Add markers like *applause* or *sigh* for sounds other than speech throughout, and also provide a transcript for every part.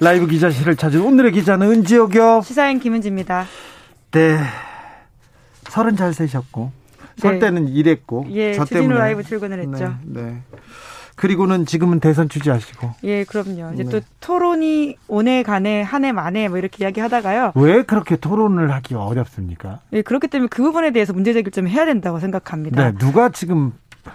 라이브 기자실을 찾은 오늘의 기자는 은지옥이요. 시사인 김은지입니다. 네. 서른 잘 세셨고 설 네. 때는 일했고 예, 저 때문에 라이브 출근을 했죠. 네, 네. 그리고는 지금은 대선 취재하시고 예, 그럼요. 이제 네. 또 토론이 오해 간에 한해 만에 뭐 이렇게 이야기하다가요. 왜 그렇게 토론을 하기가 어렵습니까? 예, 그렇기 때문에 그 부분에 대해서 문제 제기를 좀 해야 된다고 생각합니다. 네, 누가 지금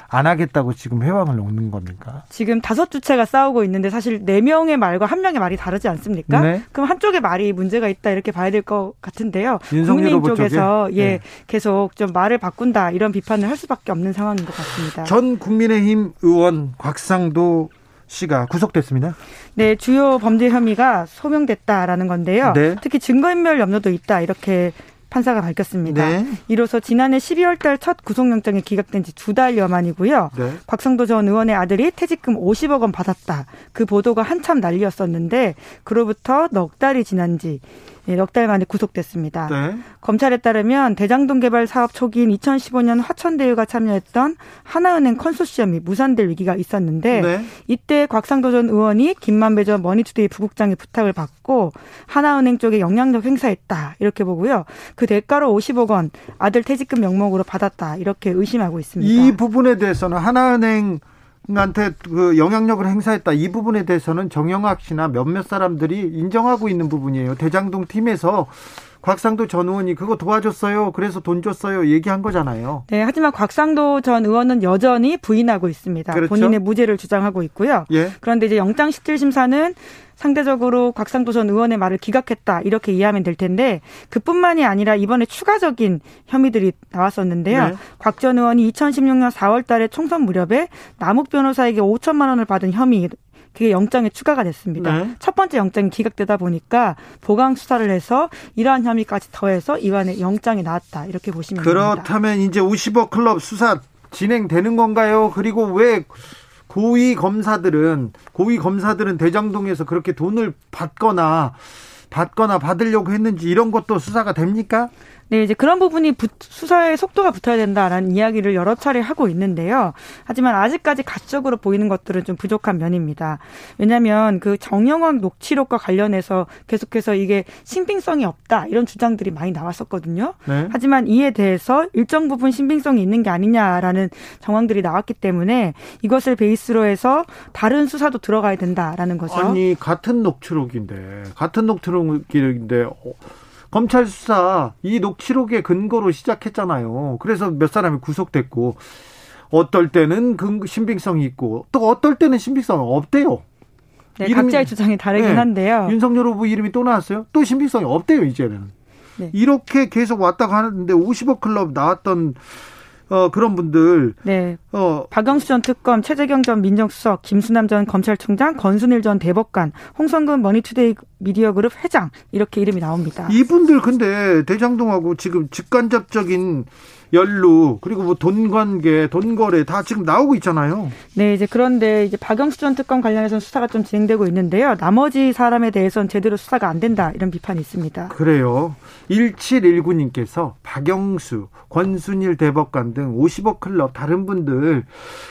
안 하겠다고 지금 회왕을 놓는 겁니까? 지금 다섯 주체가 싸우고 있는데 사실 네 명의 말과 한 명의 말이 다르지 않습니까? 네. 그럼 한쪽의 말이 문제가 있다 이렇게 봐야 될 것 같은데요. 국민의힘 쪽에서 쪽에? 예 네. 계속 좀 말을 바꾼다 이런 비판을 할 수밖에 없는 상황인 것 같습니다. 전 국민의힘 의원 곽상도 씨가 구속됐습니다. 네, 주요 범죄 혐의가 소명됐다라는 건데요. 네. 특히 증거인멸 염려도 있다 이렇게 판사가 밝혔습니다. 네. 이로써 지난해 12월 달 첫 구속영장이 기각된 지 두 달여 만이고요. 네. 곽상도 전 의원의 아들이 퇴직금 50억 원 받았다. 그 보도가 한참 난리였었는데 그로부터 넉 달이 지난 지 네, 넉 달 만에 구속됐습니다. 네. 검찰에 따르면 대장동 개발 사업 초기인 2015년 화천대유가 참여했던 하나은행 컨소시엄이 무산될 위기가 있었는데 네. 이때 곽상도 전 의원이 김만배 전 머니투데이 부국장의 부탁을 받고 하나은행 쪽에 영향력 행사했다 이렇게 보고요. 그 대가로 50억 원 아들 퇴직금 명목으로 받았다 이렇게 의심하고 있습니다. 이 부분에 대해서는 하나은행 한테 그 영향력을 행사했다. 이 부분에 대해서는 정영학 씨나 몇몇 사람들이 인정하고 있는 부분이에요. 대장동 팀에서 곽상도 전 의원이 그거 도와줬어요. 그래서 돈 줬어요. 얘기한 거잖아요. 네, 하지만 곽상도 전 의원은 여전히 부인하고 있습니다. 그렇죠. 본인의 무죄를 주장하고 있고요. 예. 그런데 이제 영장 실질 심사는 상대적으로 곽상도 전 의원의 말을 기각했다 이렇게 이해하면 될 텐데 그뿐만이 아니라 이번에 추가적인 혐의들이 나왔었는데요. 네. 곽전 의원이 2016년 4월달에 총선 무렵에 남욱 변호사에게 5천만 원을 받은 혐의 그게 영장에 추가가 됐습니다. 네. 첫 번째 영장이 기각되다 보니까 보강 수사를 해서 이러한 혐의까지 더해서 이번에 영장이 나왔다 이렇게 보시면 됩니다. 그렇다면 이제 50억 클럽 수사 진행되는 건가요? 그리고 왜 고위 검사들은 고위 검사들은 대장동에서 그렇게 돈을 받거나 받거나 받으려고 했는지 이런 것도 수사가 됩니까? 네, 이제 그런 부분이 부- 수사에 속도가 붙어야 된다라는 이야기를 여러 차례 하고 있는데요. 하지만 아직까지 가시적으로 보이는 것들은 좀 부족한 면입니다. 왜냐하면 그 정영학 녹취록과 관련해서 계속해서 이게 신빙성이 없다 이런 주장들이 많이 나왔었거든요. 네. 하지만 이에 대해서 일정 부분 신빙성이 있는 게 아니냐라는 정황들이 나왔기 때문에 이것을 베이스로 해서 다른 수사도 들어가야 된다라는 거죠. 아니 같은 녹취록인데 같은 녹취록인데 어, 검찰 수사 이 녹취록의 근거로 시작했잖아요. 그래서 몇 사람이 구속됐고 어떨 때는 근 신빙성이 있고 또 어떨 때는 신빙성이 없대요. 네, 이름이- 각자의 주장이 다르긴 네. 한데요. 윤석열 후보 이름이 또 나왔어요. 또 신빙성이 없대요 이제는. 네. 이렇게 계속 왔다 가는데 50억 클럽 나왔던 어, 그런 분들. 네, 어, 박영수 전 특검, 최재경 전 민정수석, 김수남 전 검찰총장, 권순일 전 대법관, 홍선근 머니투데이 미디어 그룹 회장 이렇게 이름이 나옵니다. 이분들 근데 대장동하고 지금 직간접적인 연루 그리고 뭐 돈 관계, 돈 거래 다 지금 나오고 있잖아요. 네, 이제 그런데 이제 박영수 전 특검 관련해서는 수사가 좀 진행되고 있는데요. 나머지 사람에 대해서는 제대로 수사가 안 된다 이런 비판이 있습니다. 그래요. 1719님께서 박영수, 권순일 대법관 등 50억 클럽 다른 분들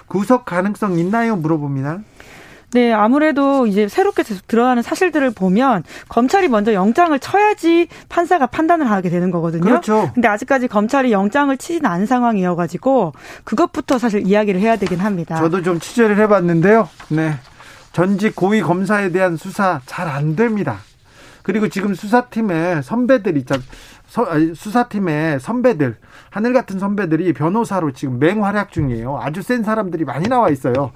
구속 가능성 있나요? 물어봅니다. 네, 아무래도 이제 새롭게 드러나는 사실들을 보면 검찰이 먼저 영장을 쳐야지 판사가 판단을 하게 되는 거거든요. 그렇죠. 근데 아직까지 검찰이 영장을 치진 않은 상황이어가지고 그것부터 사실 이야기를 해야 되긴 합니다. 저도 좀 취재를 해봤는데요. 네. 전직 고위 검사에 대한 수사 잘 안 됩니다. 그리고 지금 수사팀의 선배들 있잖 서- 아니, 수사팀의 선배들 하늘 같은 선배들이 변호사로 지금 맹활약 중이에요. 아주 센 사람들이 많이 나와 있어요.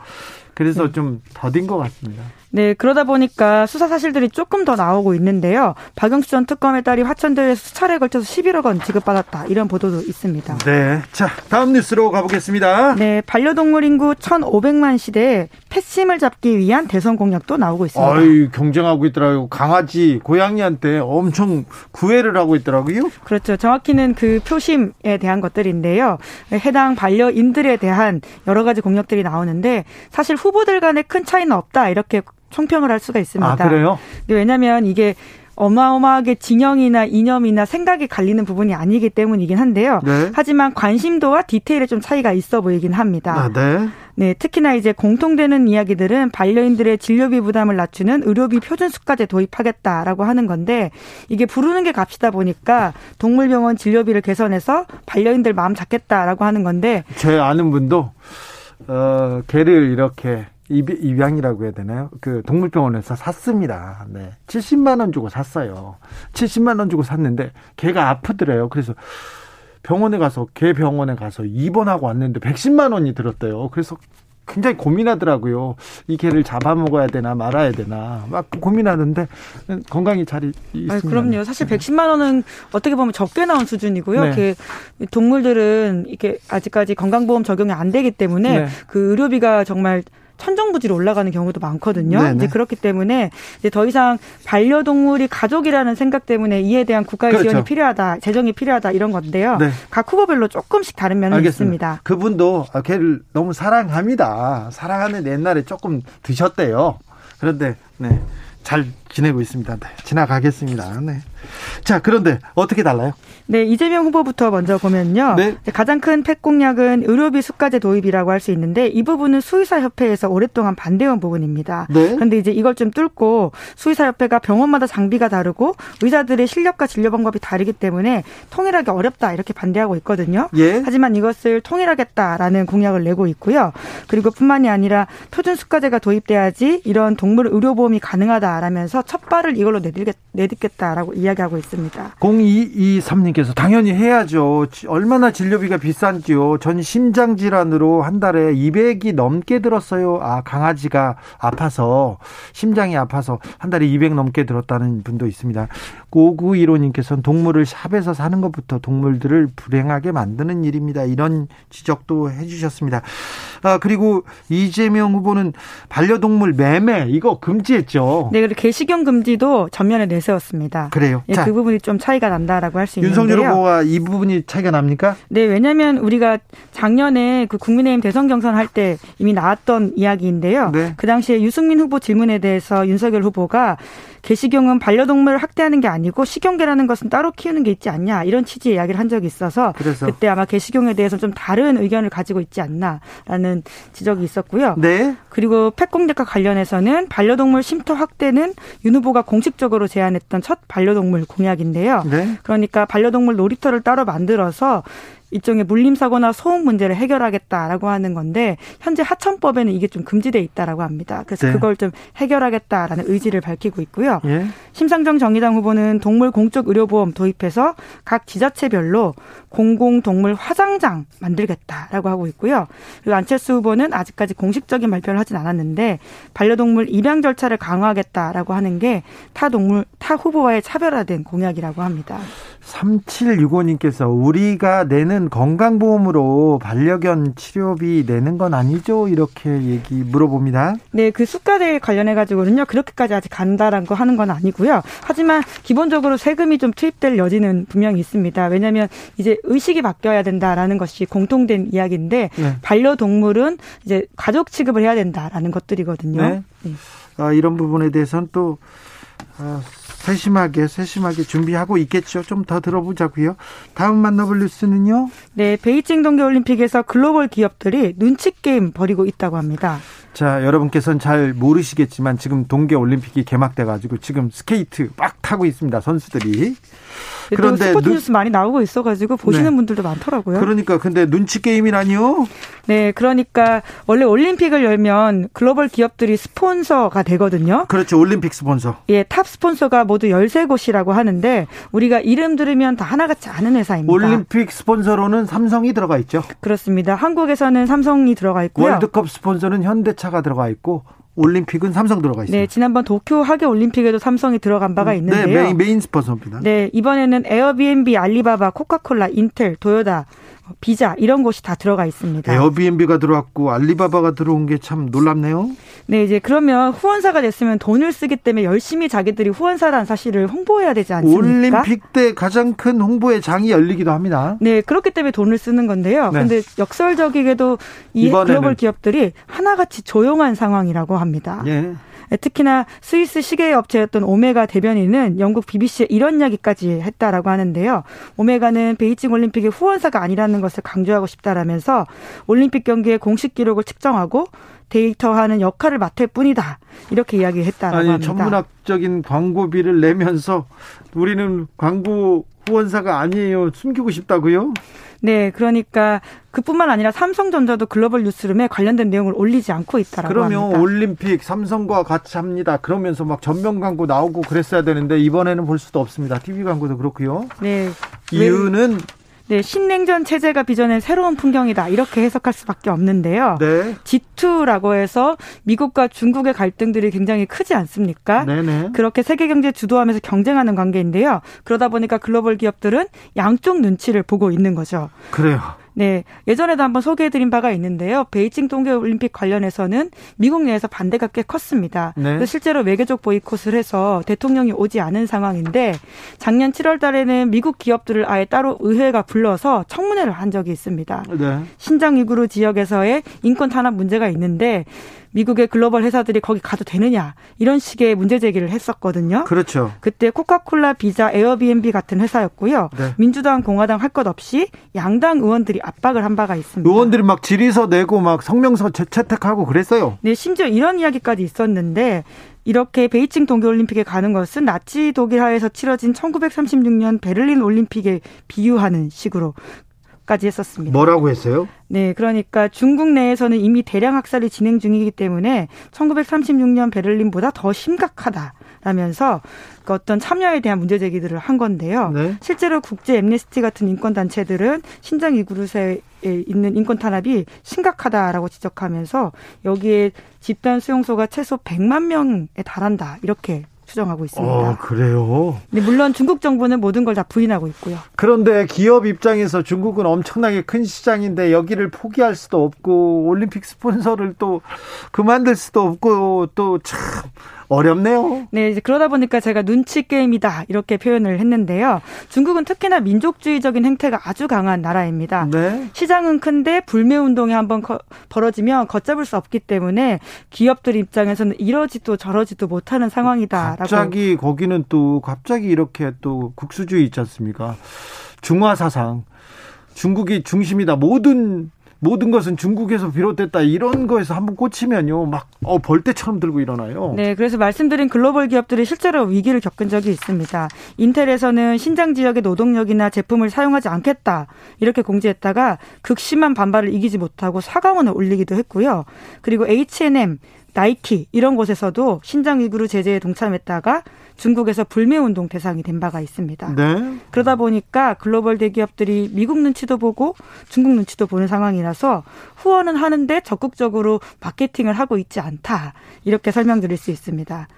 그래서 좀 더딘 것 같습니다. 네, 그러다 보니까 수사 사실들이 조금 더 나오고 있는데요. 박영수 전 특검의 딸이 화천대유에서 수차례 걸쳐서 11억 원 지급받았다. 이런 보도도 있습니다. 네. 자, 다음 뉴스로 가보겠습니다. 네, 반려동물 인구 1,500만 시대에 패심을 잡기 위한 대선 공약도 나오고 있습니다. 아이, 경쟁하고 있더라고요. 강아지, 고양이한테 엄청 구애를 하고 있더라고요. 그렇죠. 정확히는 그 표심에 대한 것들인데요. 해당 반려인들에 대한 여러 가지 공약들이 나오는데 사실 후보들 간에 큰 차이는 없다. 이렇게 총평을 할 수가 있습니다. 아, 그래요? 왜냐하면 이게 어마어마하게 진영이나 이념이나 생각이 갈리는 부분이 아니기 때문이긴 한데요. 네. 하지만 관심도와 디테일에 좀 차이가 있어 보이긴 합니다. 아, 네. 네, 특히나 이제 공통되는 이야기들은 반려인들의 진료비 부담을 낮추는 의료비 표준 수까지 도입하겠다라고 하는 건데 이게 부르는 게 값이다 보니까 동물병원 진료비를 개선해서 반려인들 마음 잡겠다라고 하는 건데 제 아는 분도 어 개를 이렇게 입양 이라고 해야 되나요? 그 동물병원에서 샀습니다. 네. 70만 원 주고 샀어요. 70만 원 주고 샀는데 개가 아프더래요. 그래서 병원에 가서 개 병원에 가서 입원하고 왔는데 110만 원이 들었대요. 그래서 굉장히 고민하더라고요. 이 개를 잡아먹어야 되나 말아야 되나 막 고민하는데 건강이 잘 있습니다. 그럼요. 사실 110만 원은 어떻게 보면 적게 나온 수준이고요. 네. 그 동물들은 이게 아직까지 건강보험 적용이 안 되기 때문에 네. 그 의료비가 정말 천정부지로 올라가는 경우도 많거든요. 네네. 이제 그렇기 때문에 이제 더 이상 반려동물이 가족이라는 생각 때문에 이에 대한 국가의 그렇죠. 지원이 필요하다, 재정이 필요하다 이런 건데요. 네. 각 후보별로 조금씩 다른 면은 알겠습니다. 있습니다. 그분도 걔를 너무 사랑합니다. 사랑하는 옛날에 조금 드셨대요. 그런데 네. 잘 지내고 있습니다. 네, 지나가겠습니다. 네. 자, 그런데 어떻게 달라요? 네, 이재명 후보부터 먼저 보면요. 네. 가장 큰 팩 공약은 의료비 수가제 도입이라고 할 수 있는데 이 부분은 수의사 협회에서 오랫동안 반대한 부분입니다. 네. 그런데 이제 이걸 좀 뚫고 수의사 협회가 병원마다 장비가 다르고 의사들의 실력과 진료 방법이 다르기 때문에 통일하기 어렵다 이렇게 반대하고 있거든요. 예. 하지만 이것을 통일하겠다라는 공약을 내고 있고요. 그리고 뿐만이 아니라 표준 수가제가 도입돼야지 이런 동물 의료보험이 가능하다라면서 첫 발을 이걸로 내딛겠, 내딛겠다라고 이야기하고 있습니다. 0223님께서 당연히 해야죠. 얼마나 진료비가 비싼지요. 전 심장 질환으로 한 달에 200이 넘게 들었어요. 아, 강아지가 아파서 심장이 아파서 한 달에 200 넘게 들었다는 분도 있습니다. 5915님께서는 동물을 샵에서 사는 것부터 동물들을 불행하게 만드는 일입니다. 이런 지적도 해주셨습니다. 아, 그리고 이재명 후보는 반려동물 매매 이거 금지했죠. 네, 그리고 개 식용 금지도 전면에 내세웠습니다. 그래요. 예, 그 부분이 좀 차이가 난다라고 할 수 있는데요. 윤석열 후보와 이 부분이 차이가 납니까? 네, 왜냐하면 우리가 작년에 그 국민의힘 대선 경선 할 때 이미 나왔던 이야기인데요. 네. 그 당시에 유승민 후보 질문에 대해서 윤석열 후보가 개식용은 반려동물을 학대하는 게 아니고 식용개라는 것은 따로 키우는 게 있지 않냐 이런 취지의 이야기를 한 적이 있어서 그래서. 그때 아마 개식용에 대해서 좀 다른 의견을 가지고 있지 않나라는 지적이 있었고요. 네. 그리고 펫공작과 관련해서는 반려동물 쉼터 확대는 윤 후보가 공식적으로 제안했던 첫 반려동물 공약인데요. 네. 그러니까 반려동물 놀이터를 따로 만들어서 일종의 물림 사고나 소음 문제를 해결하겠다라고 하는 건데 현재 하천법에는 이게 좀 금지돼 있다라고 합니다. 그래서 네. 그걸 좀 해결하겠다라는 의지를 밝히고 있고요. 예. 심상정 정의당 후보는 동물 공적 의료보험 도입해서 각 지자체별로 공공 동물 화장장 만들겠다라고 하고 있고요. 그리고 안철수 후보는 아직까지 공식적인 발표를 하진 않았는데 반려동물 입양 절차를 강화하겠다라고 하는 게 타 동물 타 후보와의 차별화된 공약이라고 합니다. 3765님께서 우리가 내는 건강보험으로 반려견 치료비 내는 건 아니죠? 이렇게 얘기 물어봅니다. 네, 그 수가대 관련해 가지고는요. 그렇게까지 아직 간다라는 거 하는 건 아니고요. 하지만 기본적으로 세금이 좀 투입될 여지는 분명히 있습니다. 왜냐하면 이제 의식이 바뀌어야 된다라는 것이 공통된 이야기인데 네. 반려동물은 이제 가족 취급을 해야 된다라는 것들이거든요. 네. 네. 아, 이런 부분에 대해서는 또 아, 세심하게 세심하게 준비하고 있겠죠. 좀 더 들어보자고요. 다음 만나볼 뉴스는요. 네, 베이징 동계올림픽에서 글로벌 기업들이 눈치 게임 벌이고 있다고 합니다. 자, 여러분께서는 잘 모르시겠지만 지금 동계 올림픽이 개막돼 가지고 지금 스케이트 막 타고 있습니다. 선수들이. 그런데 스포츠 뉴스 많이 나오고 있어 가지고 보시는 네. 분들도 많더라고요. 그러니까 근데 눈치 게임이라니요? 네, 그러니까 원래 올림픽을 열면 글로벌 기업들이 스폰서가 되거든요. 그렇죠, 올림픽 스폰서. 예, 탑 스폰서가 모두 13곳이라고 하는데 우리가 이름 들으면 다 하나같이 아는 회사입니다. 올림픽 스폰서로는 삼성이 들어가 있죠. 그렇습니다. 한국에서는 삼성이 들어가 있고요. 월드컵 스폰서는 현대차 가 들어가 있고 올림픽은 삼성 들어가 있어요. 네, 지난번 도쿄 하계 올림픽에도 삼성이 들어간 바가 음, 있는데요. 네, 메인, 메인 스폰서입니다. 네, 이번에는 에어비앤비, 알리바바, 코카콜라, 인텔, 도요다, 비자 이런 곳이 다 들어가 있습니다. 에어비앤비가 들어왔고 알리바바가 들어온 게 참 놀랍네요. 네, 이제 그러면 후원사가 됐으면 돈을 쓰기 때문에 열심히 자기들이 후원사라는 사실을 홍보해야 되지 않습니까? 올림픽 때 가장 큰 홍보의 장이 열리기도 합니다. 네, 그렇기 때문에 돈을 쓰는 건데요. 네. 근데 역설적이게도 이 이번에는. 글로벌 기업들이 하나같이 조용한 상황이라고 합니다. 예. 예, 특히나 스위스 시계 업체였던 오메가 대변인은 영국 BBC에 이런 이야기까지 했다라고 하는데요. 오메가는 베이징 올림픽의 후원사가 아니라는 것을 강조하고 싶다라면서 올림픽 경기의 공식 기록을 측정하고 데이터화하는 역할을 맡을 뿐이다. 이렇게 이야기했다라고 아니, 합니다. 전문학적인 광고비를 내면서 우리는 광고 후원사가 아니에요. 숨기고 싶다고요? 네, 그러니까 그뿐만 아니라 삼성전자도 글로벌 뉴스룸에 관련된 내용을 올리지 않고 있다라고 그러면 합니다. 올림픽 삼성과 같이 합니다. 그러면서 막 전면 광고 나오고 그랬어야 되는데 이번에는 볼 수도 없습니다. TV 광고도 그렇고요. 네. 이유는 네, 신냉전 체제가 빚어낸 새로운 풍경이다. 이렇게 해석할 수밖에 없는데요. 네. G2라고 해서 미국과 중국의 갈등들이 굉장히 크지 않습니까? 네네. 그렇게 세계 경제 주도하면서 경쟁하는 관계인데요. 그러다 보니까 글로벌 기업들은 양쪽 눈치를 보고 있는 거죠. 그래요. 네. 예전에도 한번 소개해드린 바가 있는데요. 베이징 동계올림픽 관련해서는 미국 내에서 반대가 꽤 컸습니다. 네. 실제로 외교적 보이콧을 해서 대통령이 오지 않은 상황인데 작년 7월 달에는 미국 기업들을 아예 따로 의회가 불러서 청문회를 한 적이 있습니다. 네. 신장 위구르 지역에서의 인권 탄압 문제가 있는데 미국의 글로벌 회사들이 거기 가도 되느냐 이런 식의 문제 제기를 했었거든요. 그렇죠. 그때 코카콜라, 비자, 에어비앤비 같은 회사였고요. 네. 민주당, 공화당 할 것 없이 양당 의원들이 압박을 한 바가 있습니다. 의원들이 막 질의서 내고 막 성명서 채택하고 그랬어요. 네, 심지어 이런 이야기까지 있었는데 이렇게 베이징 동계올림픽에 가는 것은 나치 독일하에서 치러진 1936년 베를린 올림픽에 비유하는 식으로 까지 했었습니다. 뭐라고 했어요? 네, 그러니까 중국 내에서는 이미 대량 학살이 진행 중이기 때문에 1936년 베를린보다 더 심각하다라면서 그 어떤 참여에 대한 문제 제기들을 한 건데요. 네. 실제로 국제 엠네스티 같은 인권 단체들은 신장 이구르세에 있는 인권 탄압이 심각하다라고 지적하면서 여기에 집단 수용소가 최소 100만 명에 달한다 이렇게 추정하고 있습니다. 어, 그래요? 네, 물론 중국 정부는 모든 걸 다 부인하고 있고요. 그런데 기업 입장에서 중국은 엄청나게 큰 시장인데 여기를 포기할 수도 없고 올림픽 스폰서를 또 그만둘 수도 없고 또 참 어렵네요. 네, 이제 그러다 보니까 제가 눈치 게임이다 이렇게 표현을 했는데요. 중국은 특히나 민족주의적인 행태가 아주 강한 나라입니다. 네. 시장은 큰데 불매 운동이 한번 벌어지면 걷잡을 수 없기 때문에 기업들 입장에서는 이러지도 저러지도 못하는 상황이다라고. 갑자기 거기는 또 갑자기 이렇게 또 국수주의 있지 않습니까? 중화 사상. 중국이 중심이다. 모든 모든 것은 중국에서 비롯됐다 이런 거에서 한번 꽂히면요 막 어, 벌떼처럼 들고 일어나요. 네, 그래서 말씀드린 글로벌 기업들이 실제로 위기를 겪은 적이 있습니다. 인텔에서는 신장 지역의 노동력이나 제품을 사용하지 않겠다 이렇게 공지했다가 극심한 반발을 이기지 못하고 사과문을 올리기도 했고요. 그리고 H&M, 나이키 이런 곳에서도 신장 위구르 제재에 동참했다가 중국에서 불매운동 대상이 된 바가 있습니다. 네. 그러다 보니까 글로벌 대기업들이 미국 눈치도 보고 중국 눈치도 보는 상황이라서 후원은 하는데 적극적으로 마케팅을 하고 있지 않다. 이렇게 설명드릴 수 있습니다.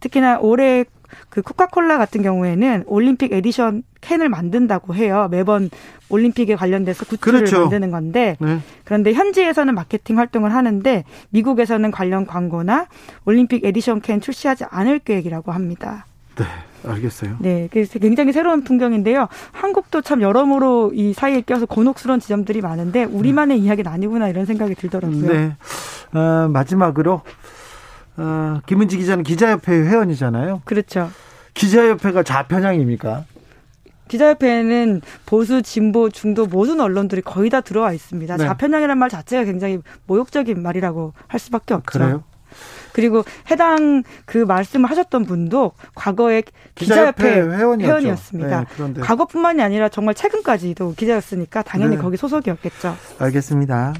특히나 올해 그 코카콜라 같은 경우에는 올림픽 에디션 캔을 만든다고 해요. 매번 올림픽에 관련돼서 굿즈를 그렇죠. 만드는 건데 네. 그런데 현지에서는 마케팅 활동을 하는데 미국에서는 관련 광고나 올림픽 에디션 캔 출시하지 않을 계획이라고 합니다. 네. 알겠어요. 네, 그래서 굉장히 새로운 풍경인데요. 한국도 참 여러모로 이 사이에 껴서 곤혹스러운 지점들이 많은데 우리만의 음. 이야기는 아니구나 이런 생각이 들더라고요. 네. 어, 마지막으로 어, 김은지 기자는 기자협회 회원이잖아요. 그렇죠. 기자협회가 좌편향입니까? 기자협회에는 보수, 진보, 중도 모든 언론들이 거의 다 들어와 있습니다. 네. 좌편향이라는 말 자체가 굉장히 모욕적인 말이라고 할 수밖에 없죠. 그래요? 그리고 해당 그 말씀을 하셨던 분도 과거에 기자협회, 기자협회 회원이었습니다. 네, 과거뿐만이 아니라 정말 최근까지도 기자였으니까 당연히 네. 거기 소속이었겠죠. 알겠습니다.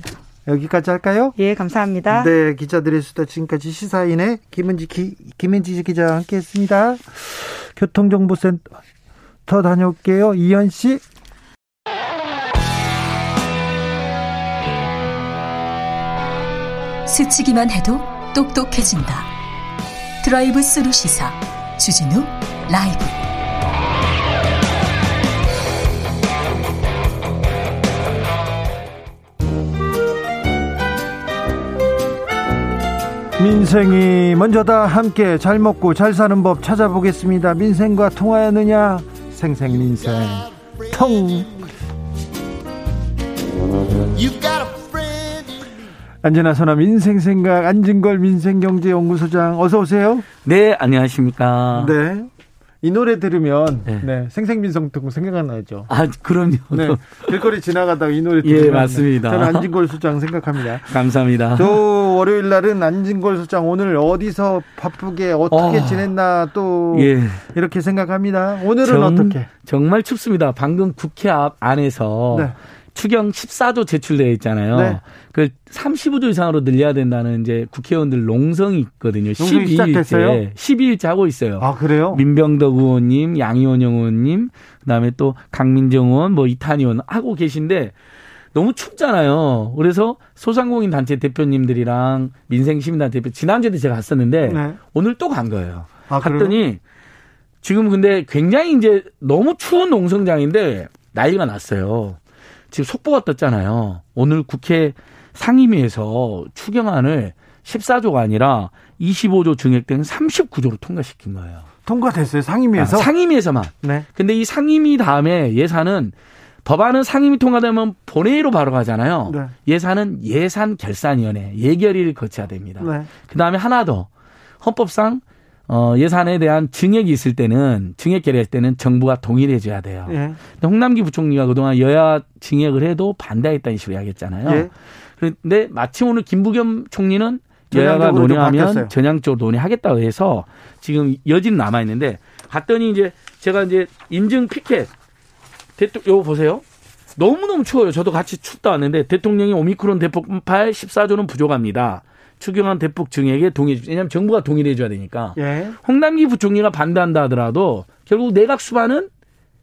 여기까지 할까요? 예, 감사합니다. 네, 기자들의 수다 지금까지 시사인의 김은지 기, 김은지 기자와 함께했습니다. 교통정보센터 다녀올게요. 이현 씨. 스치기만 해도 똑똑해진다. 드라이브 스루 시사 주진우 라이브. 민생이 먼저다 함께 잘 먹고 잘 사는 법 찾아보겠습니다. 민생과 통하였느냐? 생생민생 통. 안전하 선함 민생생각 안진걸 민생경제연구소장 어서 오세요. 네, 안녕하십니까. 네. 이 노래 들으면 네. 네, 생생민성통 생각나죠. 아, 그럼요. 네. 길거리 지나가다가 이 노래 *laughs* 예, 들으면 예, 맞습니다. 저는 안진걸 소장 생각합니다. *laughs* 감사합니다. 또 월요일 날은 안진걸 소장 오늘 어디서 바쁘게 어떻게 어, 지냈나 또 예. 이렇게 생각합니다. 오늘은 정, 어떻게? 정말 춥습니다. 방금 국회 앞 안에서 네. 추경 14조 제출되어 있잖아요. 네. 그 35조 이상으로 늘려야 된다는 이제 국회의원들 농성이 있거든요. 12일째. 12일째 하고 있어요. 아, 그래요? 민병덕 의원님, 양희원 의원님, 그다음에 또 강민정 의원, 뭐 이탄 의원 하고 계신데 너무 춥잖아요. 그래서 소상공인 단체 대표님들이랑 민생 시민단체 대표 지난주에도 제가 갔었는데 네. 오늘 또 간 거예요. 아, 갔더니 그래요? 지금 근데 굉장히 이제 너무 추운 농성장인데 난리가 났어요. 지금 속보가 떴잖아요. 오늘 국회 상임위에서 추경안을 14조가 아니라 25조 증액된 39조로 통과시킨 거예요. 통과됐어요. 상임위에서? 아, 상임위에서만. 네. 근데 이 상임위 다음에 예산은 법안은 상임위 통과되면 본회의로 바로 가잖아요. 네. 예산은 예산 결산위원회 예결위를 거쳐야 됩니다. 네. 그 다음에 하나 더 헌법상 어, 예산에 대한 증액이 있을 때는 증액 결의할 때는 정부가 동의를 해줘야 돼요. 예. 근데 홍남기 부총리가 그동안 여야 증액을 해도 반대했다는 식으로 이야기했잖아요. 예. 그런데 마침 오늘 김부겸 총리는 여야가 논의하면 전향적으로 논의하겠다고 해서 지금 여지는 남아 있는데 갔더니 이제 제가 이제 인증 피켓 대통령 요거 보세요. 너무너무 추워요. 저도 같이 춥다 왔는데 대통령이 오미크론 대폭발 14조는 부족합니다. 추경안 대폭 증액에 동의, 왜냐하면 정부가 동의를 해줘야 되니까. 예. 홍남기 부총리가 반대한다 하더라도 결국 내각 수반은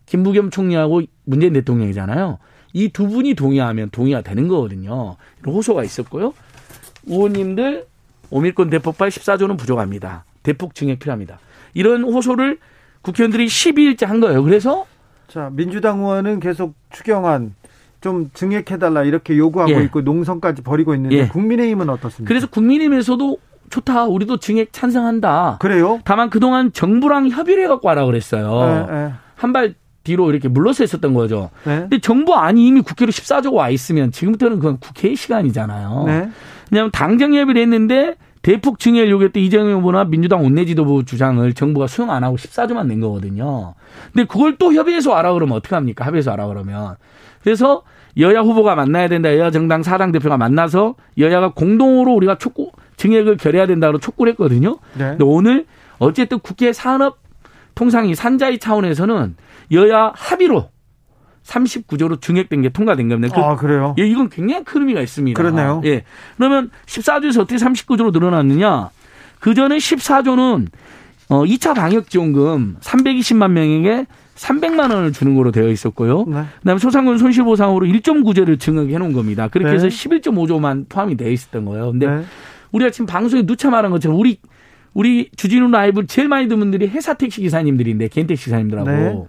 김부겸 총리하고 문재인 대통령이잖아요. 이 두 분이 동의하면 동의가 되는 거거든요. 호소가 있었고요. 의원님들 오밀권 대폭발 14조는 부족합니다. 대폭 증액 필요합니다. 이런 호소를 국회의원들이 12일째 한 거예요. 그래서 자 민주당 의원은 계속 추경안 좀 증액해달라 이렇게 요구하고 예. 있고 농성까지 벌이고 있는데 예. 국민의힘은 어떻습니까? 그래서 국민의힘에서도 좋다. 우리도 증액 찬성한다. 그래요? 다만 그동안 정부랑 협의를 해갖고 하라 그랬어요. 네, 네. 한발 뒤로 이렇게 물러서 있었던 거죠. 네. 근데 정부 안이 이미 국회로 14조가 와 있으면 지금부터는 그건 국회의 시간이잖아요. 네. 왜냐하면 당정 협의를 했는데 대폭 증액을 요구했던 이재명 후보나 민주당 원내 지도부 주장을 정부가 수용 안 하고 14조만 낸 거거든요. 근데 그걸 또 협의해서 알아 그러면 어떡합니까? 합의해서 알아 그러면. 그래서 여야 후보가 만나야 된다. 여야 정당 사당 대표가 만나서 여야가 공동으로 우리가 촉구 증액을 결해야 된다고 촉구를 했거든요. 네. 근데 오늘 어쨌든 국회 산업 통상위 산자위 차원에서는 여야 합의로 39조로 증액된 게 통과된 겁니다. 그, 아, 그래요? 예, 이건 굉장히 큰 의미가 있습니다. 그렇네요. 예. 그러면 14조에서 어떻게 39조로 늘어났느냐? 그 전에 14조는 어 2차 방역 지원금 320만 명에게 300만 원을 주는 거로 되어 있었고요. 네. 그다음에 소상공인 손실보상으로 1.9조를 증액해 놓은 겁니다. 그렇게 네. 해서 11.5조만 포함이 되어 있었던 거예요. 근데 네. 우리가 지금 방송에 누차 말한 것처럼 우리 우리 주진우 라이브 제일 많이 듣는 분들이 회사 택시 기사님들인데 개인 택시 기사님들하고 네.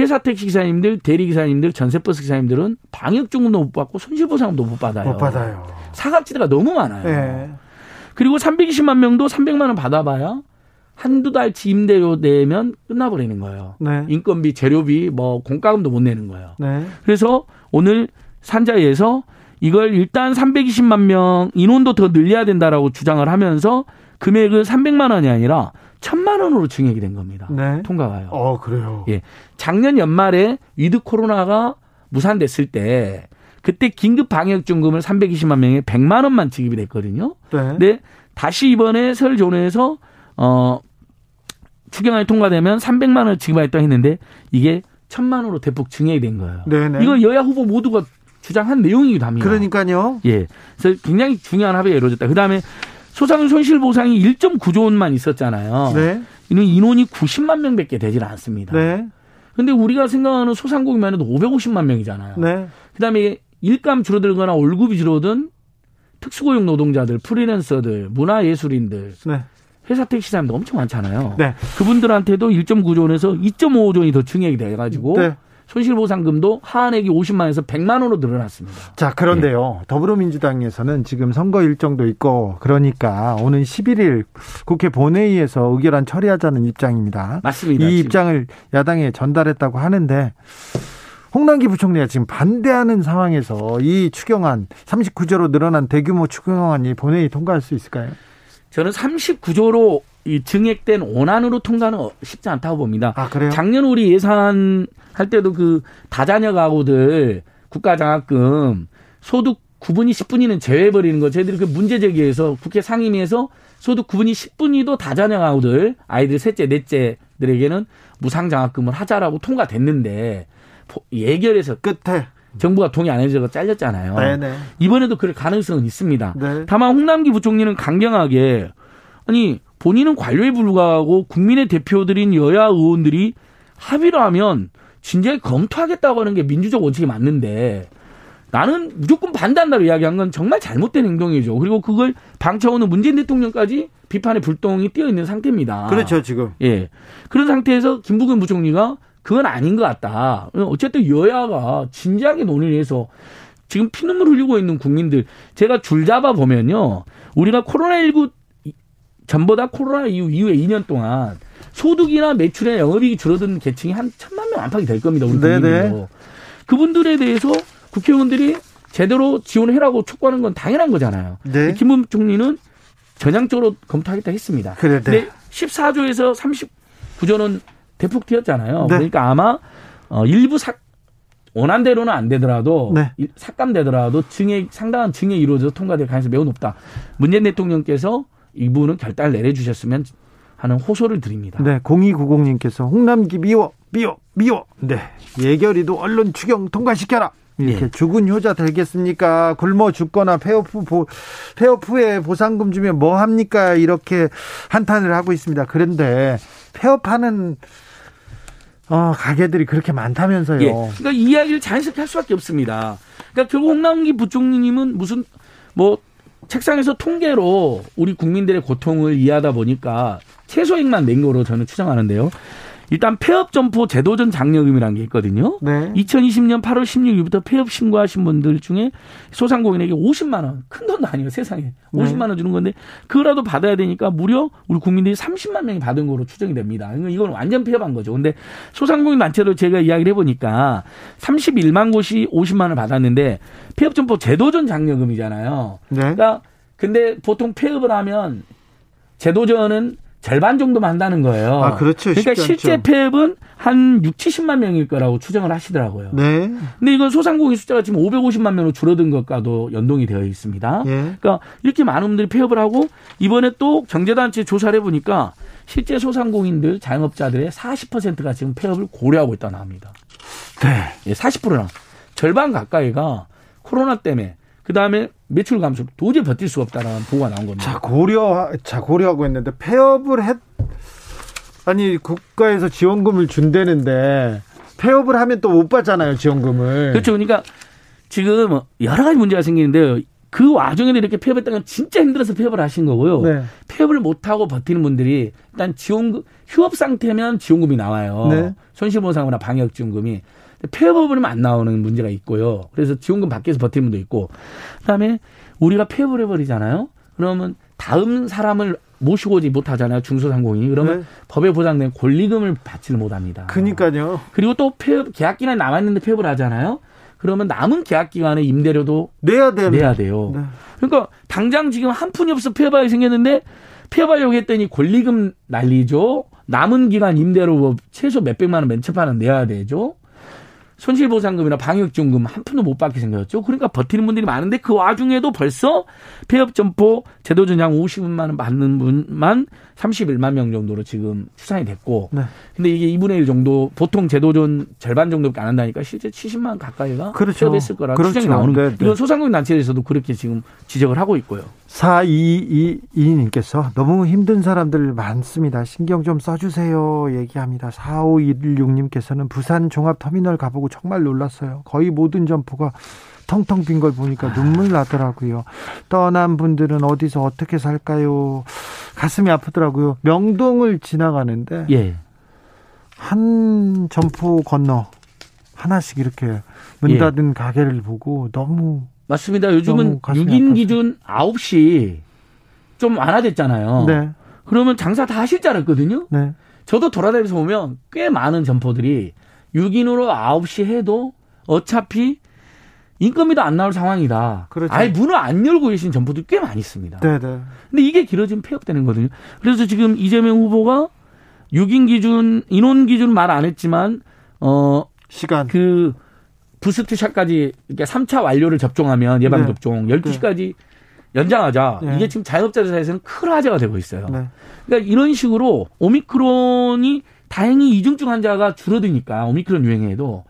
회사 택시 기사님들, 대리 기사님들, 전세 버스 기사님들은 방역 중금도 못 받고 손실 보상도 못 받아요. 못 받아요. 사각지대가 너무 많아요. 네. 그리고 320만 명도 300만 원 받아봐야 한두 달치 임대료 내면 끝나버리는 거예요. 네. 인건비, 재료비, 뭐 공과금도 못 내는 거예요. 네. 그래서 오늘 산자위에서 이걸 일단 320만 명 인원도 더 늘려야 된다라고 주장을 하면서 금액은 300만 원이 아니라 1000만 원으로 증액이 된 겁니다. 네. 통과가요. 어, 그래요. 예. 작년 연말에 위드 코로나가 무산됐을 때 그때 긴급 방역 중금을 320만 명에 100만 원만 지급이 됐거든요. 네. 근데 다시 이번에 설 존에서 어, 추경안이 통과되면 300만 원을 지급하겠다 했는데 이게 1000만 원으로 대폭 증액이 된 거예요. 네네. 이건 여야 후보 모두가 주장한 내용이기도 합니다. 그러니까요. 예. 그래서 굉장히 중요한 합의가 이루어졌다. 그다음에 소상 손실 보상이 1.9조 원만 있었잖아요. 네. 이는 인원이 90만 명밖에 되질 않습니다. 네. 근데 우리가 생각하는 소상공인만 해도 550만 명이잖아요. 네. 그다음에 일감 줄어들거나 월급이 줄어든 특수고용 노동자들, 프리랜서들, 문화예술인들, 네. 회사 택시 사람도 엄청 많잖아요. 네. 그분들한테도 1.9조 원에서 2.5조 원이 더 증액이 돼가지고 네. 손실보상금도 하한액이 50만에서 100만 원으로 늘어났습니다. 자, 그런데요. 네. 더불어민주당에서는 지금 선거 일정도 있고 그러니까 오는 11일 국회 본회의에서 의결안 처리하자는 입장입니다. 맞습니다. 이 지금. 입장을 야당에 전달했다고 하는데 홍남기 부총리가 지금 반대하는 상황에서 이 추경안 39조로 늘어난 대규모 추경안이 본회의 통과할 수 있을까요? 저는 39조로 이 증액된 원안으로 통과는 쉽지 않다고 봅니다. 아, 그래요? 작년 우리 예산 할 때도 그 다자녀 가구들 국가장학금 소득 9분이 10분위는 제외해버리는 거 저희들이 그 문제 제기해서 국회 상임위에서 소득 9분이 10분위도 다자녀 가구들 아이들 셋째 넷째들에게는 무상 장학금을 하자라고 통과됐는데 예결에서 끝에 정부가 동의 안 해줘서 잘렸잖아요. 네네. 이번에도 그럴 가능성은 있습니다. 네. 다만 홍남기 부총리는 강경하게 아니 본인은 관료에 불과하고 국민의 대표들인 여야 의원들이 합의를 하면 진작에 검토하겠다고 하는 게 민주적 원칙이 맞는데 나는 무조건 반대한다고 이야기한 건 정말 잘못된 행동이죠. 그리고 그걸 방쳐오는 문재인 대통령까지 비판의 불똥이 뛰어 있는 상태입니다. 그렇죠, 지금. 예. 그런 상태에서 김부겸 부총리가 그건 아닌 것 같다. 어쨌든 여야가 진지하게 논의를 해서 지금 피눈물 흘리고 있는 국민들 제가 줄 잡아 보면요. 우리가 코로나19 전보다 코로나 이후 이후에 2년 동안 소득이나 매출이나 영업이익이 줄어든 계층이 한 천만 명 안팎이 될 겁니다. 우리 국민으로. 그분들에 대해서 국회의원들이 제대로 지원해라고 촉구하는 건 당연한 거잖아요. 네. 김문 총리는 전향적으로 검토하겠다 했습니다. 네. 근데 14조에서 39조는 대폭 튀었잖아요. 네. 그러니까 아마 어 일부 사 원안대로는 안 되더라도 네. 삭감되더라도 증액 상당한 증액이 이루어져서 통과될 가능성이 매우 높다. 문재인 대통령께서 이 부분은 결단을 내려주셨으면 하는 호소를 드립니다. 네, 0290님께서 홍남기 미워, 미워, 미워. 네, 예결위도 언론 추경 통과시켜라. 이렇게 네. 죽은 효자 되겠습니까? 굶어 죽거나 폐업 후 폐업 후에 보상금 주면 뭐 합니까? 이렇게 한탄을 하고 있습니다. 그런데 폐업하는 어, 가게들이 그렇게 많다면서요. 예. 그러니까 이야기를 자연스럽게 할 수밖에 없습니다. 그러니까 결국 홍남기 부총리님은 무슨 뭐 책상에서 통계로 우리 국민들의 고통을 이해하다 보니까 최소액만 낸 거로 저는 추정하는데요. 일단 폐업 점포 제도전 장려금이라는 게 있거든요. 네. 2020년 8월 16일부터 폐업 신고하신 분들 중에 소상공인에게 50만 원, 큰 돈도 아니에요, 세상에. 50만 원 주는 건데 그거라도 받아야 되니까 무려 우리 국민들이 30만 명이 받은 거로 추정이 됩니다. 그러니까 이건 완전 폐업한 거죠. 근데 소상공인 단체도 제가 이야기를 해 보니까 31만 곳이 50만 원을 받았는데 폐업 점포 제도전 장려금이잖아요. 네. 그러니까 근데 보통 폐업을 하면 제도전은 절반 정도만 한다는 거예요. 아, 그렇죠. 그러니까 실제 폐업은 한 6, 70만 명일 거라고 추정을 하시더라고요. 네. 근데 이건 소상공인 숫자가 지금 550만 명으로 줄어든 것과도 연동이 되어 있습니다. 예. 그러니까 이렇게 많은 분들이 폐업을 하고 이번에 또 경제단체 조사를 해보니까 실제 소상공인들, 자영업자들의 40%가 지금 폐업을 고려하고 있다고 합니다. 네. 예, 40%나. 절반 가까이가 코로나 때문에 그 다음에 매출 감소 도저히 버틸 수가 없다라는 보고가 나온 겁니다. 자 고려 자 고려하고 있는데 폐업을 했 아니 국가에서 지원금을 준다는데 폐업을 하면 또 못 받잖아요 지원금을. 그렇죠. 그러니까 지금 여러 가지 문제가 생기는데요. 그 와중에도 이렇게 폐업했다는 건 진짜 힘들어서 폐업을 하신 거고요. 네. 폐업을 못하고 버티는 분들이 일단 지원금, 휴업 상태면 지원금이 나와요. 네. 손실보상이나 방역지원금이. 폐업을 하면 안 나오는 문제가 있고요. 그래서 지원금 밖에서 버티는 분도 있고. 그다음에 우리가 폐업을 해버리잖아요. 그러면 다음 사람을 모시고 오지 못하잖아요. 중소상공인이. 그러면 네. 법에 보장된 권리금을 받지를 못합니다. 그니까요. 그리고 또 폐업, 계약 기간이 남았는데 폐업을 하잖아요. 그러면 남은 계약 기간에 임대료도 내야 돼요. 내야 돼요. 네. 그러니까 당장 지금 한 푼이 없어 폐업하게 생겼는데 폐업하려고 했더니 권리금 난리죠. 남은 기간 임대료 뭐 최소 몇백만 원 맨처판은 내야 되죠. 손실보상금이나 방역지원금 한 푼도 못 받게 생겼죠. 그러니까 버티는 분들이 많은데 그 와중에도 벌써 폐업점포 제도전장 50만 원 받는 분만 31만 명 정도로 지금 추산이 됐고. 네. 근데 이게 2분의 1 정도 보통 제도전 절반 정도밖에 안 한다니까 실제 70만 가까이가 그렇죠. 폐업했을 거라 그렇죠. 추정이 나오는. 네, 네. 이건 소상공인 단체에서도 그렇게 지금 지적을 하고 있고요. 4222님께서 너무 힘든 사람들 많습니다. 신경 좀 써주세요. 얘기합니다. 4516님께서는 부산 종합터미널 가보고 정말 놀랐어요. 거의 모든 점포가 텅텅 빈 걸 보니까 눈물 나더라고요. 떠난 분들은 어디서 어떻게 살까요? 가슴이 아프더라고요. 명동을 지나가는데 예. 한 점포 건너 하나씩 이렇게 문 예. 닫은 예. 가게를 보고 너무 맞습니다. 요즘은 6인 기준 9시 좀 완화됐잖아요. 네. 그러면 장사 다 하실 줄 알았거든요. 네. 저도 돌아다니면서 보면 꽤 많은 점포들이 6인으로 9시 해도 어차피 인건비도 안 나올 상황이다. 그렇죠. 아예 문을 안 열고 계신 점포들 꽤 많이 있습니다. 네네. 근데 이게 길어지면 폐업되는 거거든요. 그래서 지금 이재명 후보가 6인 기준, 인원 기준 말 안 했지만, 어, 시간. 그, 부스트샷까지, 그러니까 3차 완료를 접종하면, 예방접종, 네. 12시까지 연장하자. 네. 이게 지금 자영업자 사에서는 큰 화제가 되고 있어요. 네. 그러니까 이런 식으로 오미크론이 다행히 이중증 환자가 줄어드니까 오미크론 유행에도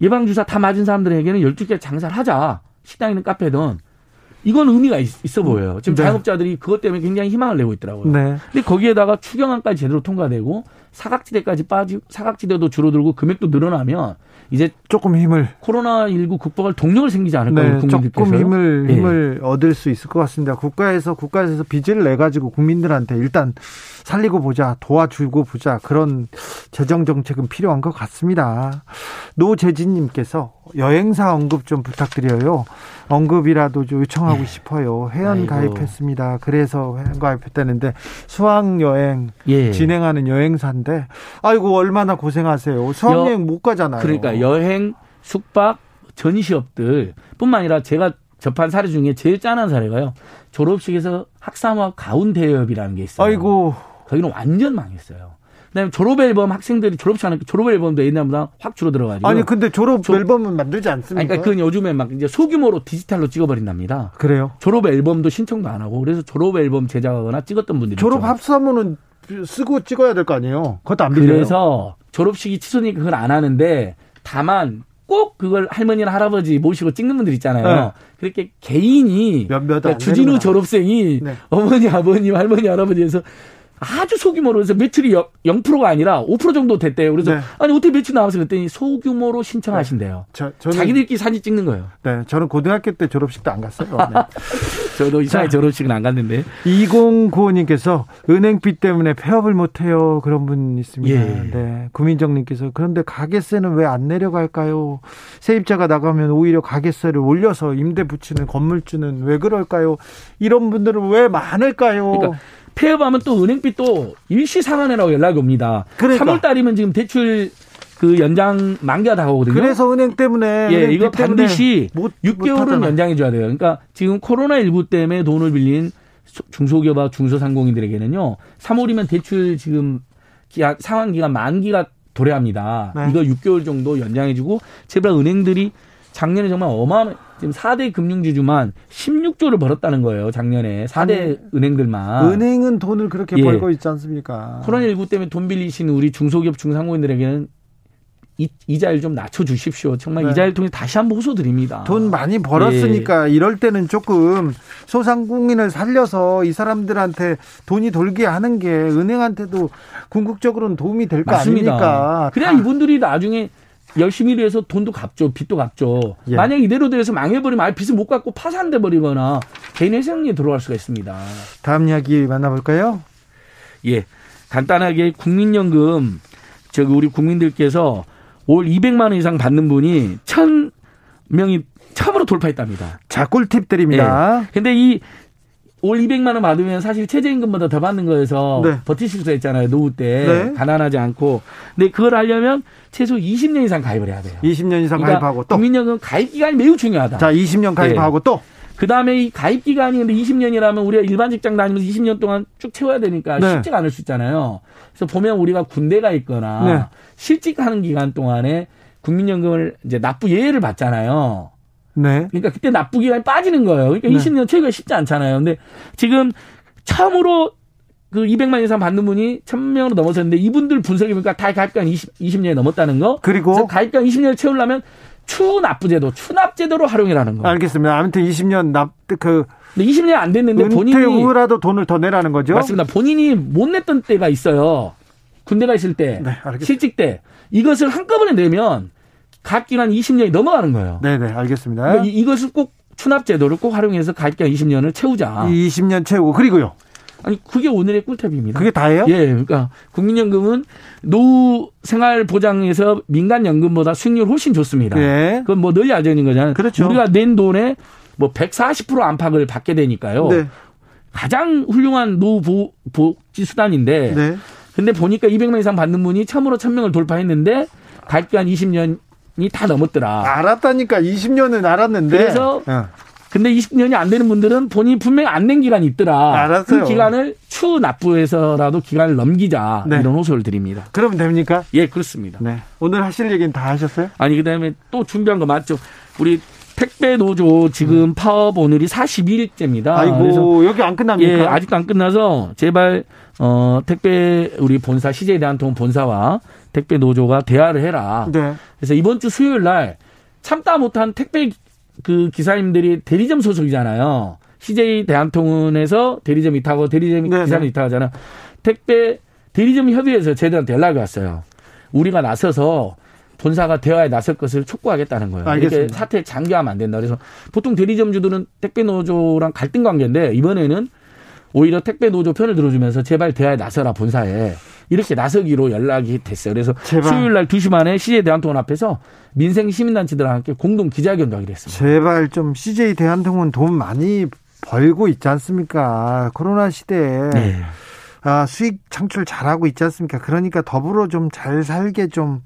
예방주사 다 맞은 사람들에게는 12개 장사를 하자. 식당이든 카페든. 이건 의미가 있, 어 보여요. 지금 네. 자영업자들이 그것 때문에 굉장히 희망을 내고 있더라고요. 네. 근데 거기에다가 추경안까지 제대로 통과되고 사각지대까지 빠지고 사각지대도 줄어들고 금액도 늘어나면 이제 조금 힘을 코로나 19 국복할 동력을 생기지 않을까요? 네, 조금 힘을 예. 힘을 네. 얻을 수 있을 것 같습니다. 국가에서 국가에서 빚을 내 가지고 국민들한테 일단 살리고 보자, 도와주고 보자 그런 재정 정책은 필요한 것 같습니다. 노재진님께서 여행사 언급 좀 부탁드려요. 언급이라도 좀 요청하고 예. 싶어요. 회원 아이고. 가입했습니다. 그래서 회원 가입했다는데 수학 여행 예. 진행하는 여행사인데 아이고 얼마나 고생하세요. 수학 여행 못 가잖아요. 그러니까 여행, 숙박, 전시업들 뿐만 아니라 제가 접한 사례 중에 제일 짠한 사례가요. 졸업식에서 학사모학 가운 대여업이라는 게 있어요. 아이고. 거기는 완전 망했어요. 그다음에 졸업 앨범 학생들이 졸업치 않으니까 졸업 앨범도 옛날보다 확 줄어들어가지고. 아니 근데 졸업 조, 앨범은 만들지 않습니까? 아니, 그러니까 그건 요즘에 막 이제 소규모로 디지털로 찍어버린답니다. 그래요? 졸업 앨범도 신청도 안 하고 그래서 졸업 앨범 제작하거나 찍었던 분들이 졸업 합사문은 쓰고 찍어야 될 거 아니에요? 그것도 안 빌려요. 그래서 졸업식이 취소니까 그걸 안 하는데 다만 꼭 그걸 할머니나 할아버지 모시고 찍는 분들 있잖아요. 네. 그렇게 개인이 그러니까 주진우 졸업생이 네. 어머니 아버님 할머니 할아버지에서 아주 소규모로 해서 매출이 0%가 아니라 5% 정도 됐대요. 그래서 네. 아니 어떻게 매출 나와서 그랬더니 소규모로 신청하신대요. 네. 저, 자기들끼리 사진 찍는 거예요. 네, 저는 고등학교 때 졸업식도 안 갔어요. 네. *laughs* 저도 이상하게 졸업식은 안 갔는데. 2095님께서 은행비 때문에 폐업을 못해요. 그런 분 있습니다. 예. 네, 구민정님께서 그런데 가게세는 왜 안 내려갈까요? 세입자가 나가면 오히려 가게세를 올려서 임대 붙이는 건물주는 왜 그럴까요? 이런 분들은 왜 많을까요? 그러니까 폐업하면 또 은행비 또 일시 상환해라고 연락이 옵니다. 그러니까. 3월 달이면 지금 대출 그 연장 만기가 다가오거든요. 그래서 은행 때문에 예, 이거 반드시 못, 6개월은 연장해 줘야 돼요. 그러니까 지금 코로나 19 때문에 돈을 빌린 중소기업과 중소상공인들에게는요. 3월이면 대출 지금 기한 상환 기간 만기가 도래합니다. 네. 이거 6개월 정도 연장해 주고 제발 은행들이 작년에 정말 어마어마 지금 4대 금융주주만 16조를 벌었다는 거예요. 작년에 4대 아니, 은행들만. 은행은 돈을 그렇게 예. 벌고 있지 않습니까? 코로나19 때문에 돈 빌리신 우리 중소기업 중상공인들에게는 이, 이자율 좀 낮춰주십시오. 정말 네. 이자율 통해 다시 한번 호소드립니다. 돈 많이 벌었으니까 예. 이럴 때는 조금 소상공인을 살려서 이 사람들한테 돈이 돌게 하는 게 은행한테도 궁극적으로는 도움이 될 거 아닙니까? 그래야 다. 이분들이 나중에 열심히 일해서 돈도 갚죠. 빚도 갚죠. 예. 만약 이대로 돼서 망해버리면 아예 빚을 못 갚고 파산돼 버리거나 개인 회생에 들어갈 수가 있습니다. 다음 이야기 만나볼까요? 예. 간단하게 국민연금 저기 우리 국민들께서 올 200만 원 이상 받는 분이 1000명이 처음으로 돌파했답니다. 자, 꿀팁 드립니다. 예. 근데 이 올 200만 원 받으면 사실 최저임금보다 더 받는 거여서 네. 버티실 수 있잖아요. 노후 때 네. 가난하지 않고. 근데 그걸 하려면 최소 20년 이상 가입을 해야 돼요. 20년 이상 그러니까 가입하고 또 국민연금 가입 기간이 매우 중요하다. 자, 20년 가입하고 네. 또 그다음에 이 가입 기간이 근데 20년이라면 우리가 일반 직장 다니면서 20년 동안 쭉 채워야 되니까 네. 쉽지가 않을 수 있잖아요. 그래서 보면 우리가 군대가 있거나 네. 실직하는 기간 동안에 국민연금을 이제 납부 예외를 받잖아요. 네. 그러니까 그때 납부 기간이 빠지는 거예요. 그러니까 네. 20년 채우기가 쉽지 않잖아요. 근데 지금 처음으로 그 200만 이상 받는 분이 1000명으로 넘어섰는데 이분들 분석해 보니까 다 가입기간 20, 20년이 넘었다는 거. 그리고 가입기간 20년을 채우려면 추납부제도, 추납제도로 활용이라는 거. 알겠습니다. 아무튼 20년 납, 그. 20년 안 됐는데 은퇴 본인이. 후라도 돈을 더 내라는 거죠? 맞습니다. 본인이 못 냈던 때가 있어요. 군대가 있을 때. 네, 실직 때. 이것을 한꺼번에 내면 가입기간 20년이 넘어가는 거예요. 네네, 알겠습니다. 그러니까 이것을 꼭 추납제도를 꼭 활용해서 가입기간 20년을 채우자. 20년 채우고 그리고요. 아니 그게 오늘의 꿀팁입니다. 그게 다예요? 예, 그러니까 국민연금은 노후 생활 보장에서 민간 연금보다 수익률 훨씬 좋습니다. 예. 그건 뭐 널리 알려진 거잖아요. 그렇죠. 우리가 낸 돈에 뭐 140% 안팎을 받게 되니까요. 네. 가장 훌륭한 노후 복지 수단인데. 네. 근데 보니까 200명 이상 받는 분이 참으로 1000명을 돌파했는데 가입기간 20년이 다 넘었더라. 알았다니까 20년은 알았는데. 그래서 어. 근데 20년이 안 되는 분들은 본인이 분명히 안 낸 기간이 있더라. 알았어요. 그 기간을 추 납부해서라도 기간을 넘기자. 네. 이런 호소를 드립니다. 그러면 됩니까? 예, 그렇습니다. 네. 오늘 하실 얘기는 다 하셨어요? 아니, 그다음에 또 준비한 거 맞죠? 우리 택배 노조 지금 음. 파업 오늘이 42일째입니다. 아이고, 여기 안 끝납니까? 예, 아직도 안 끝나서 제발 어 택배 우리 본사 CJ 대한통 본사와 택배 노조가 대화를 해라. 네. 그래서 이번 주 수요일 날 참다 못한 택배 그 기사님들이 대리점 소속이잖아요. CJ 대한통운에서 대리점 이타고 대리점 네, 네. 기사님 이타하잖아. 택배 대리점 협의회에서 저희들한테 연락이 왔어요. 우리가 나서서 본사가 대화에 나설 것을 촉구하겠다는 거예요. 알겠습니다. 이렇게 사태 장기화하면 안 된다. 그래서 보통 대리점주들은 택배 노조랑 갈등 관계인데 이번에는 오히려 택배 노조 편을 들어주면서 제발 대화에 나서라 본사에 이렇게 나서기로 연락이 됐어요. 그래서 제발. 수요일 날 2시 반에 CJ 대한통운 앞에서 민생 시민단체들과 함께 공동 기자회견도 하기로 했습니다. 제발 좀 CJ 대한통운 돈 많이 벌고 있지 않습니까? 코로나 시대에 네. 아, 수익 창출 잘하고 있지 않습니까? 그러니까 더불어 좀 잘 살게 좀,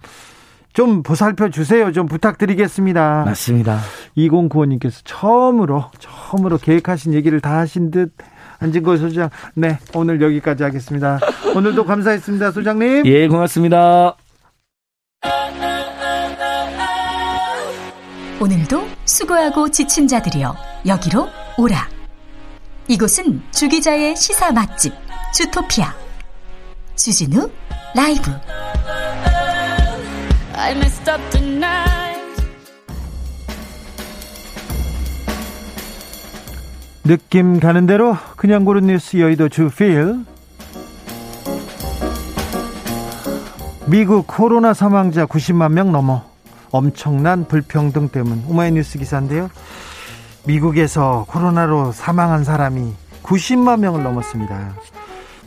좀 보살펴 주세요. 좀 부탁드리겠습니다. 맞습니다. 2095님께서 처음으로, 처음으로 계획하신 얘기를 다 하신 듯 안진걸 소장. 네, 오늘 여기까지 하겠습니다. 오늘도 감사했습니다, 소장님. 예, 고맙습니다. 오늘도 수고하고 지친 자들이여 여기로 오라. 이곳은 주기자의 시사 맛집 주토피아 주진우 라이브. 느낌 가는 대로 그냥 고른 뉴스 여의도 주필 미국 코로나 사망자 90만 명 넘어 엄청난 불평등 때문 오마이뉴스 기사인데요. 미국에서 코로나로 사망한 사람이 90만 명을 넘었습니다.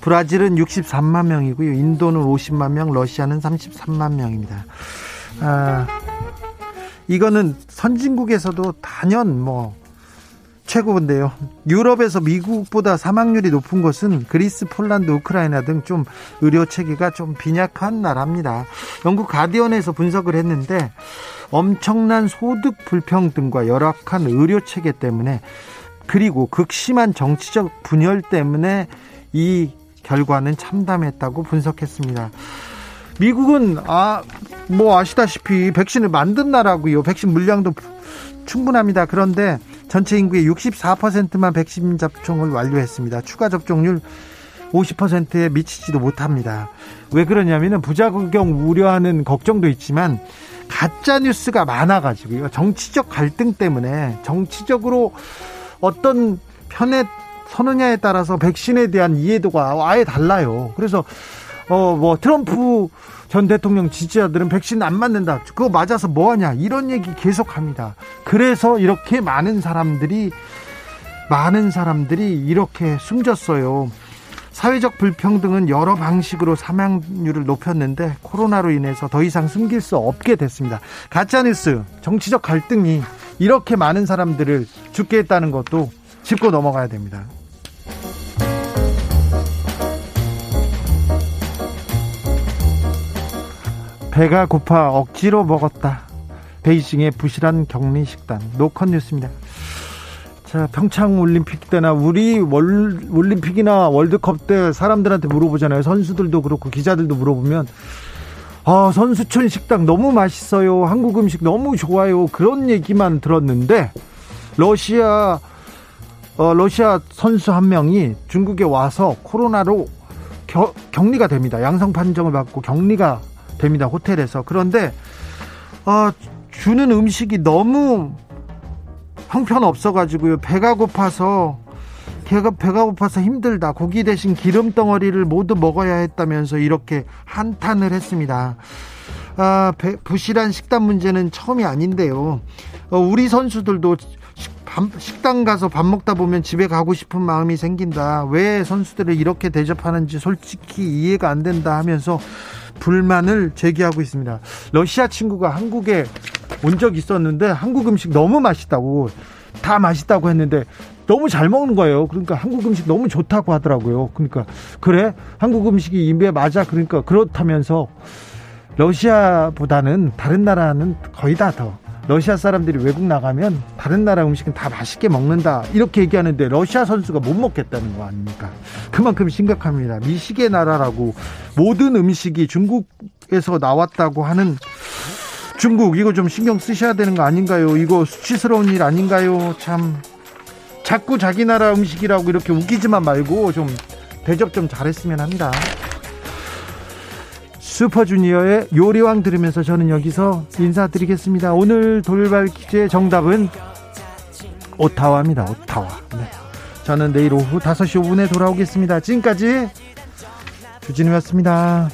브라질은 63만 명이고요. 인도는 50만 명, 러시아는 33만 명입니다. 아, 이거는 선진국에서도 단연 뭐 최고인데요. 유럽에서 미국보다 사망률이 높은 곳은 그리스, 폴란드, 우크라이나 등 좀 의료 체계가 좀 빈약한 나라입니다. 영국 가디언에서 분석을 했는데 엄청난 소득 불평등과 열악한 의료 체계 때문에 그리고 극심한 정치적 분열 때문에 이 결과는 참담했다고 분석했습니다. 미국은 아 뭐 아시다시피 백신을 만든 나라고요. 백신 물량도 충분합니다. 그런데 전체 인구의 64%만 백신 접종을 완료했습니다. 추가 접종률 50%에 미치지도 못합니다. 왜 그러냐면은 부작용 우려하는 걱정도 있지만 가짜 뉴스가 많아가지고요. 정치적 갈등 때문에 정치적으로 어떤 편에 서느냐에 따라서 백신에 대한 이해도가 아예 달라요. 그래서 어 뭐 트럼프 전 대통령 지지자들은 백신 안 맞는다. 그거 맞아서 뭐 하냐. 이런 얘기 계속 합니다. 그래서 이렇게 많은 사람들이 많은 사람들이 이렇게 숨졌어요. 사회적 불평등은 여러 방식으로 사망률을 높였는데 코로나로 인해서 더 이상 숨길 수 없게 됐습니다. 가짜뉴스, 정치적 갈등이 이렇게 많은 사람들을 죽게 했다는 것도 짚고 넘어가야 됩니다. 배가 고파 억지로 먹었다. 베이징의 부실한 격리 식단. 노컷 뉴스입니다. 자, 평창 올림픽 때나 우리 월, 올림픽이나 월드컵 때 사람들한테 물어보잖아요. 선수들도 그렇고 기자들도 물어보면 아, 선수촌 식당 너무 맛있어요. 한국 음식 너무 좋아요. 그런 얘기만 들었는데 러시아 어, 러시아 선수 한 명이 중국에 와서 코로나로 겨, 격리가 됩니다. 양성 판정을 받고 격리가 됩니다. 호텔에서. 그런데 어, 주는 음식이 너무 형편 없어가지고요. 배가 고파서 배가, 배가 고파서 힘들다. 고기 대신 기름 덩어리를 모두 먹어야 했다면서 이렇게 한탄을 했습니다. 아, 부실한 식단 문제는 처음이 아닌데요. 어, 우리 선수들도 식당 가서 밥 먹다 보면 집에 가고 싶은 마음이 생긴다. 왜 선수들을 이렇게 대접하는지 솔직히 이해가 안 된다 하면서 불만을 제기하고 있습니다. 러시아 친구가 한국에 온 적 있었는데 한국 음식 너무 맛있다고 다 맛있다고 했는데 너무 잘 먹는 거예요. 그러니까 한국 음식 너무 좋다고 하더라고요. 그러니까 그래 한국 음식이 입에 맞아. 그러니까 그렇다면서 러시아보다는 다른 나라는 거의 다 더 러시아 사람들이 외국 나가면 다른 나라 음식은 다 맛있게 먹는다 이렇게 얘기하는데 러시아 선수가 못 먹겠다는 거 아닙니까? 그만큼 심각합니다. 미식의 나라라고 모든 음식이 중국에서 나왔다고 하는 중국 이거 좀 신경 쓰셔야 되는 거 아닌가요? 이거 수치스러운 일 아닌가요? 참 자꾸 자기 나라 음식이라고 이렇게 웃기지만 말고 좀 대접 좀 잘했으면 합니다. 슈퍼주니어의 요리왕 들으면서 저는 여기서 인사드리겠습니다. 오늘 돌발 퀴즈의 정답은 오타와입니다. 오타와. 네. 저는 내일 오후 5시 5분에 돌아오겠습니다. 지금까지 주진우였습니다.